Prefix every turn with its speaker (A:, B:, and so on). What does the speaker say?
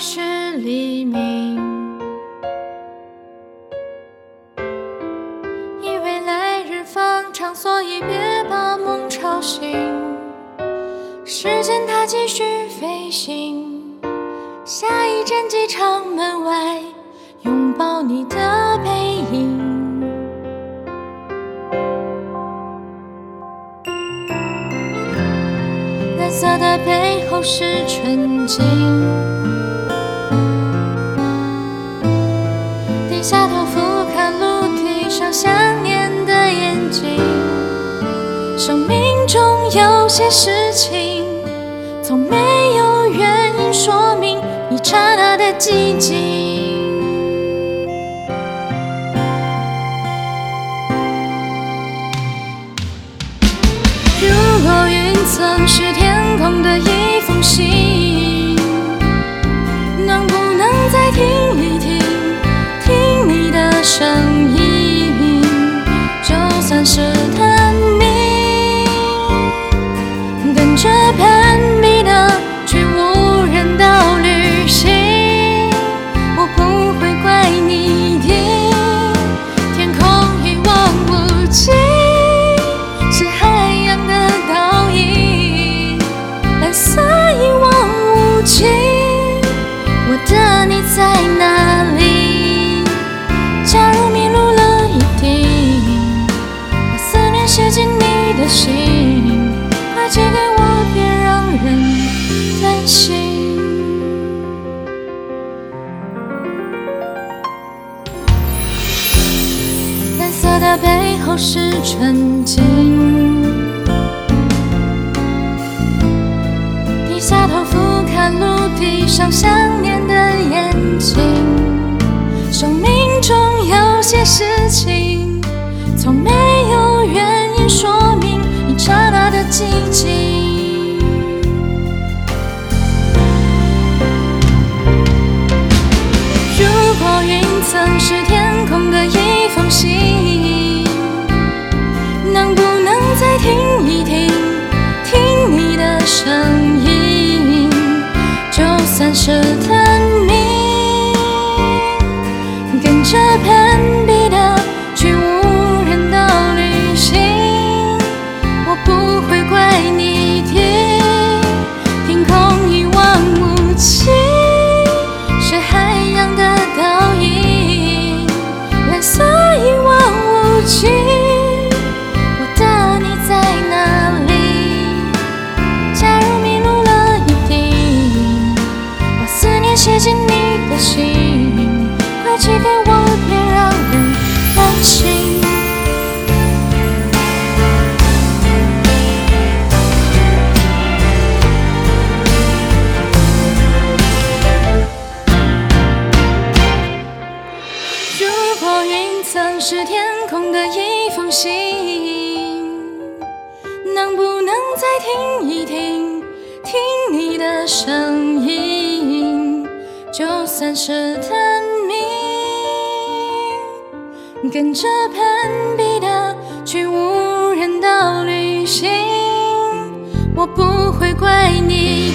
A: 是黎明，以为来日方长，所以别把梦吵醒。时间它继续飞行，下一站机场门外，拥抱你的背影。蓝色的背后是纯净，低下头俯瞰陆地上想念的眼睛。生命中有些事情，从没有原因说明，一刹那的寂静。如果云层是天空的一封信，能不能再听，借给我，别让人担心。蓝色的背后是纯净，低下头俯瞰陆地上想念的眼睛。生命中有些事情，从没有原因说是天空的一封信，能不能再听一听，听你的声音？就算是探秘，跟着攀比思念写进你的心，快寄给我，别让人担心。如果云层是天空的一封信，能不能再听一听，听你的声音？就算是探秘，跟着攀比的去无人岛旅行，我不会怪你。